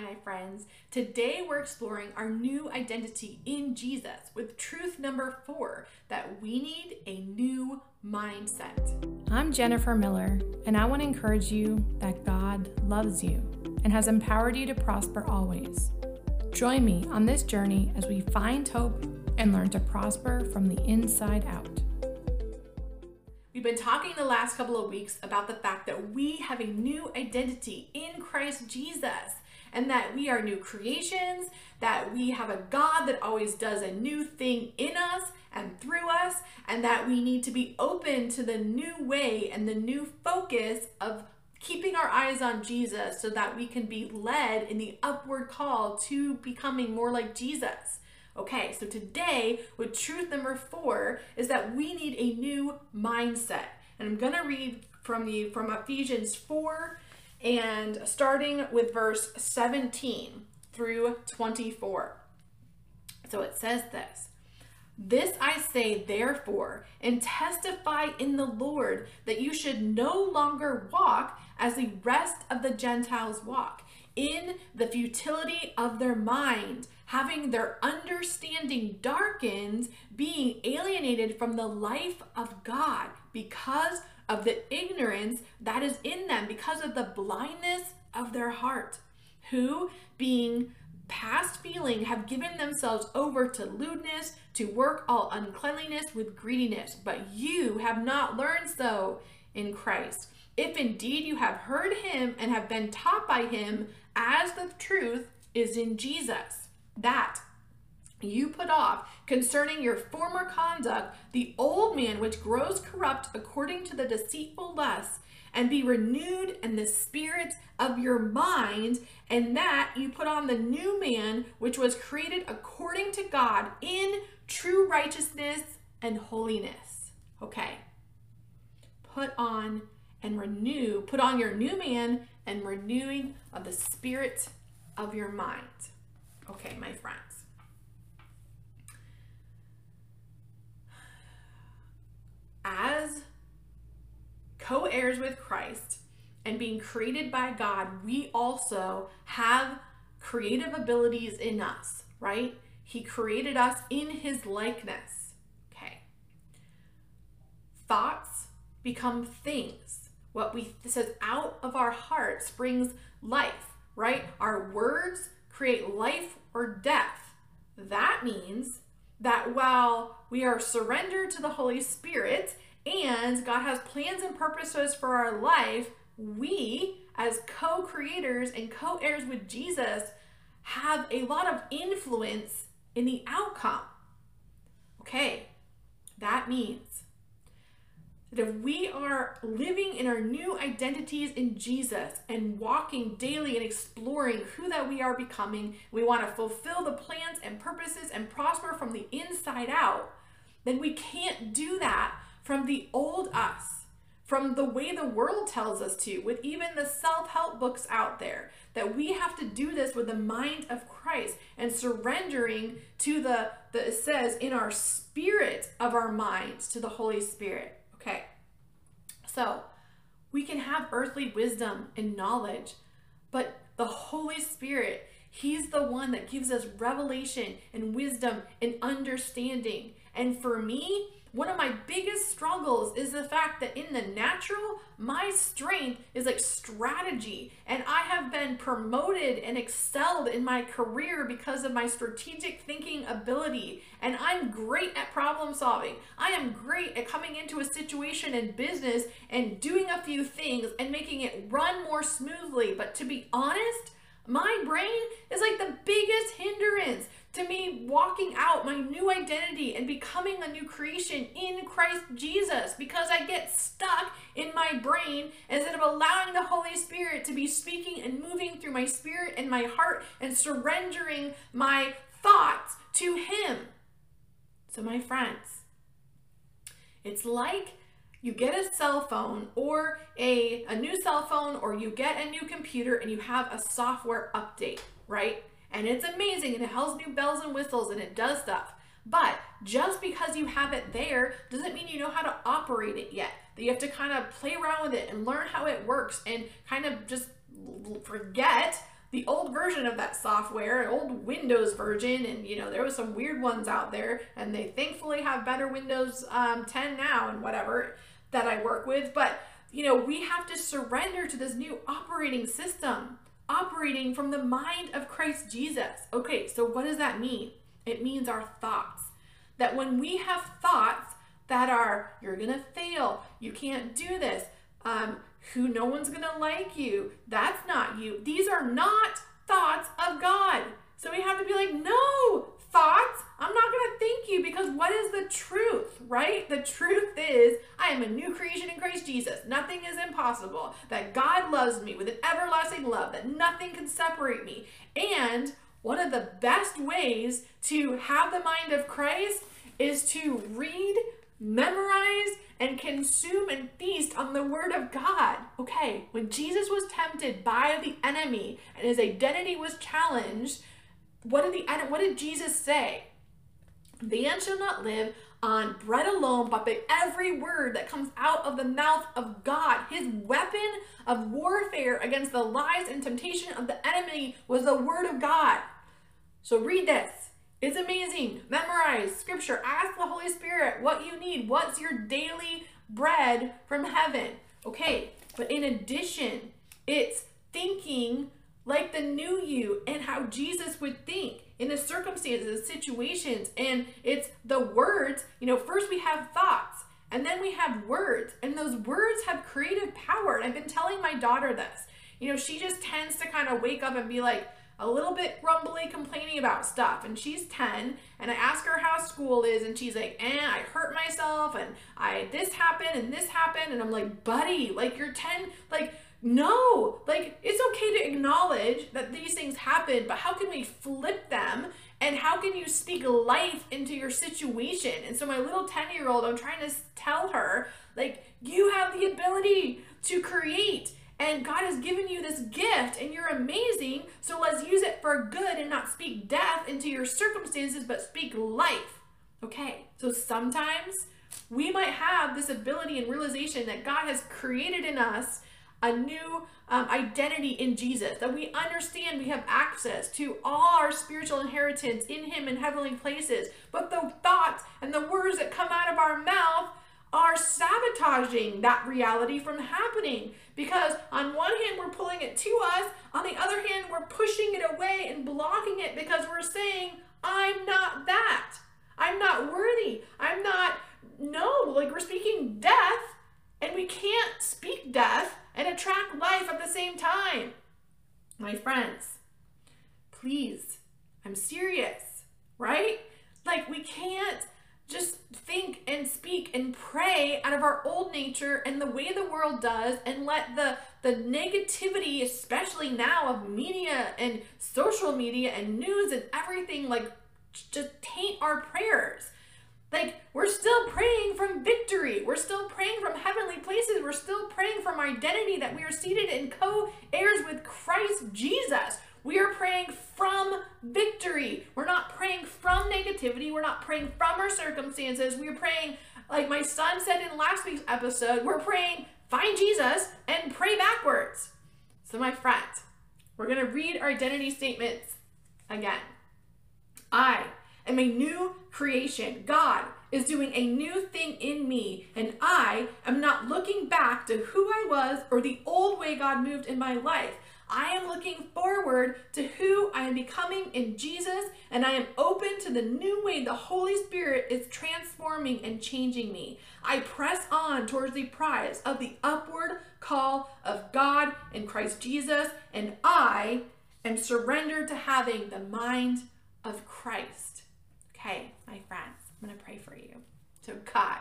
Hi, my friends. Today we're exploring our new identity in Jesus with truth number four that we need a new mindset. I'm Jennifer Miller, and I want to encourage you that God loves you and has empowered you to prosper always. Join me on this journey as we find hope and learn to prosper from the inside out. We've been talking the last couple of weeks about the fact that we have a new identity in Christ Jesus and that we are new creations, that we have a God that always does a new thing in us and through us, and that we need to be open to the new way and the new focus of keeping our eyes on Jesus so that we can be led in the upward call to becoming more like Jesus. Okay, so today with truth number four is that we need a new mindset. And I'm gonna read from the from Ephesians 4 and starting with verse 17 through 24. So it says this. This I say, therefore, and testify in the Lord that you should no longer walk as the rest of the Gentiles walk, in the futility of their mind, having their understanding darkened, being alienated from the life of God because of the ignorance that is in them, because of the blindness of their heart, who, being past feeling, have given themselves over to lewdness, to work all uncleanliness with greediness. But you have not learned so in Christ. If indeed you have heard him and have been taught by him, as the truth is in Jesus, that you put off concerning your former conduct the old man which grows corrupt according to the deceitful lusts and be renewed in the spirit of your mind and that you put on the new man which was created according to God in true righteousness and holiness. Okay. Put on and renew put on your new man and renewing of the spirit of your mind. Okay my friends as co heirs with Christ and being created by God, we also have creative abilities in us, right? He created us in his likeness. Okay. Thoughts become things. What we says out of our heart springs life, right? Our words create life or death. That means that while we are surrendered to the Holy Spirit and God has plans and purposes for our life, we, as co creators and co heirs with Jesus, have a lot of influence in the outcome. Okay, that means that if we are living in our new identities in Jesus and walking daily and exploring who that we are becoming, we want to fulfill the plans and purposes and prosper from the inside out, then we can't do that from the old us, from the way the world tells us to, with even the self help books out there. That we have to do this with the mind of Christ and surrendering to the, the it says, in our spirit of our minds to the Holy Spirit. Okay. So we can have earthly wisdom and knowledge, but the Holy Spirit, He's the one that gives us revelation and wisdom and understanding. And for me, one of my biggest struggles is the fact that in the natural, my strength is like strategy. And I have been promoted and excelled in my career because of my strategic thinking ability. And I'm great at problem solving. I am great at coming into a situation in business and doing a few things and making it run more smoothly. But to be honest, my brain is like the biggest hindrance to me walking out my new identity and becoming a new creation in Christ Jesus because I get stuck in my brain instead of allowing the Holy Spirit to be speaking and moving through my spirit and my heart and surrendering my thoughts to Him. So, my friends, it's like you get a cell phone or a, a new cell phone or you get a new computer and you have a software update, right? And it's amazing and it has new bells and whistles and it does stuff. But just because you have it there doesn't mean you know how to operate it yet. That you have to kind of play around with it and learn how it works and kind of just forget the old version of that software, old Windows version, and you know there was some weird ones out there, and they thankfully have better Windows um, 10 now and whatever that I work with. But you know we have to surrender to this new operating system, operating from the mind of Christ Jesus. Okay, so what does that mean? It means our thoughts. That when we have thoughts that are you're gonna fail, you can't do this, um, who no one's gonna like you. That's not you. These are not thoughts of God. So we have to be like, no, thoughts, I'm not gonna thank you because what is the truth, right? The truth is, I am a new creation in Christ Jesus. Nothing is impossible. That God loves me with an everlasting love, that nothing can separate me. And one of the best ways to have the mind of Christ is to read, memorize, and consume and feast on the word of God. Okay, when Jesus was tempted by the enemy and his identity was challenged, what did the what did Jesus say? The Man shall not live on bread alone, but by every word that comes out of the mouth of God. His weapon of warfare against the lies and temptation of the enemy was the word of God. So read this. It's amazing. Memorize scripture. Ask the Holy Spirit what you need. What's your daily bread from heaven? Okay, but in addition, it's thinking like the new you and how Jesus would think in the circumstances, situations, and it's the words. You know, first we have thoughts and then we have words, and those words have creative power. And I've been telling my daughter this. You know, she just tends to kind of wake up and be like, a little bit grumbly, complaining about stuff. And she's 10, and I ask her how school is, and she's like, eh, I hurt myself, and I this happened, and this happened. And I'm like, buddy, like you're 10, like, no, like it's okay to acknowledge that these things happen, but how can we flip them? And how can you speak life into your situation? And so, my little 10 year old, I'm trying to tell her, like, you have the ability to create and God has given you this gift and you're amazing. So let's use it for good and not speak death into your circumstances, but speak life. Okay, so sometimes we might have this ability and realization that God has created in us a new um, identity in Jesus, that we understand we have access to all our spiritual inheritance in Him in heavenly places. But the thoughts and the words that come out of our mouth are sabotaging that reality from happening. Because on one hand we're pulling it to us on the other hand we're pushing it away and blocking it because we're saying i'm not that. I'm not worthy. I'm not no like we're speaking death and we can't speak death and attract life at the same time. My friends please i'm serious right? Like we can't just think and speak and pray out of our old nature and the way the world does and let the the negativity especially now of media and social media and news and everything like just taint our prayers. Like we're still praying from victory. We're still praying from heavenly we're still praying from identity that we are seated in co-heirs with christ jesus we are praying from victory. We're not praying from negativity. We're not praying from our circumstances. We're praying, like my son said in last week's episode, we're praying, find Jesus and pray backwards. So, my friend, we're going to read our identity statements again. I am a new creation. God is doing a new thing in me, and I am not looking back to who I was or the old way God moved in my life. I am looking forward to who I am becoming in Jesus, and I am open to the new way the Holy Spirit is transforming and changing me. I press on towards the prize of the upward call of God in Christ Jesus, and I am surrendered to having the mind of Christ. Okay, my friends, I'm going to pray for you. So, God,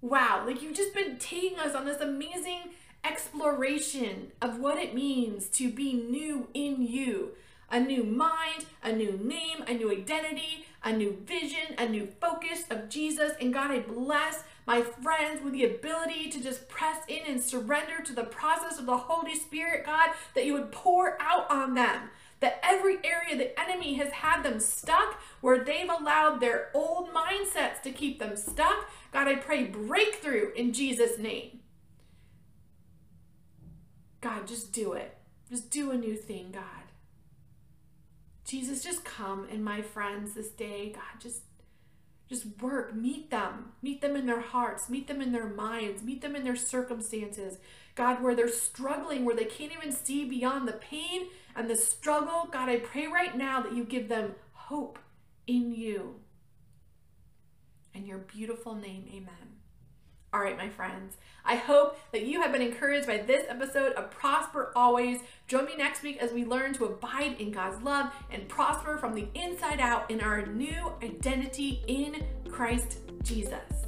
wow, like you've just been taking us on this amazing exploration of what it means to be new in you. A new mind, a new name, a new identity, a new vision, a new focus of Jesus. And God, I bless my friends with the ability to just press in and surrender to the process of the Holy Spirit, God, that you would pour out on them. That every area the enemy has had them stuck, where they've allowed their old mindsets to keep them stuck, God, I pray breakthrough in Jesus' name. God, just do it. Just do a new thing, God. Jesus, just come and my friends this day, God, just just work, meet them, meet them in their hearts, meet them in their minds, meet them in their circumstances. God, where they're struggling, where they can't even see beyond the pain and the struggle. God, I pray right now that you give them hope in you. In your beautiful name, amen. All right, my friends, I hope that you have been encouraged by this episode of Prosper Always. Join me next week as we learn to abide in God's love and prosper from the inside out in our new identity in Christ Jesus.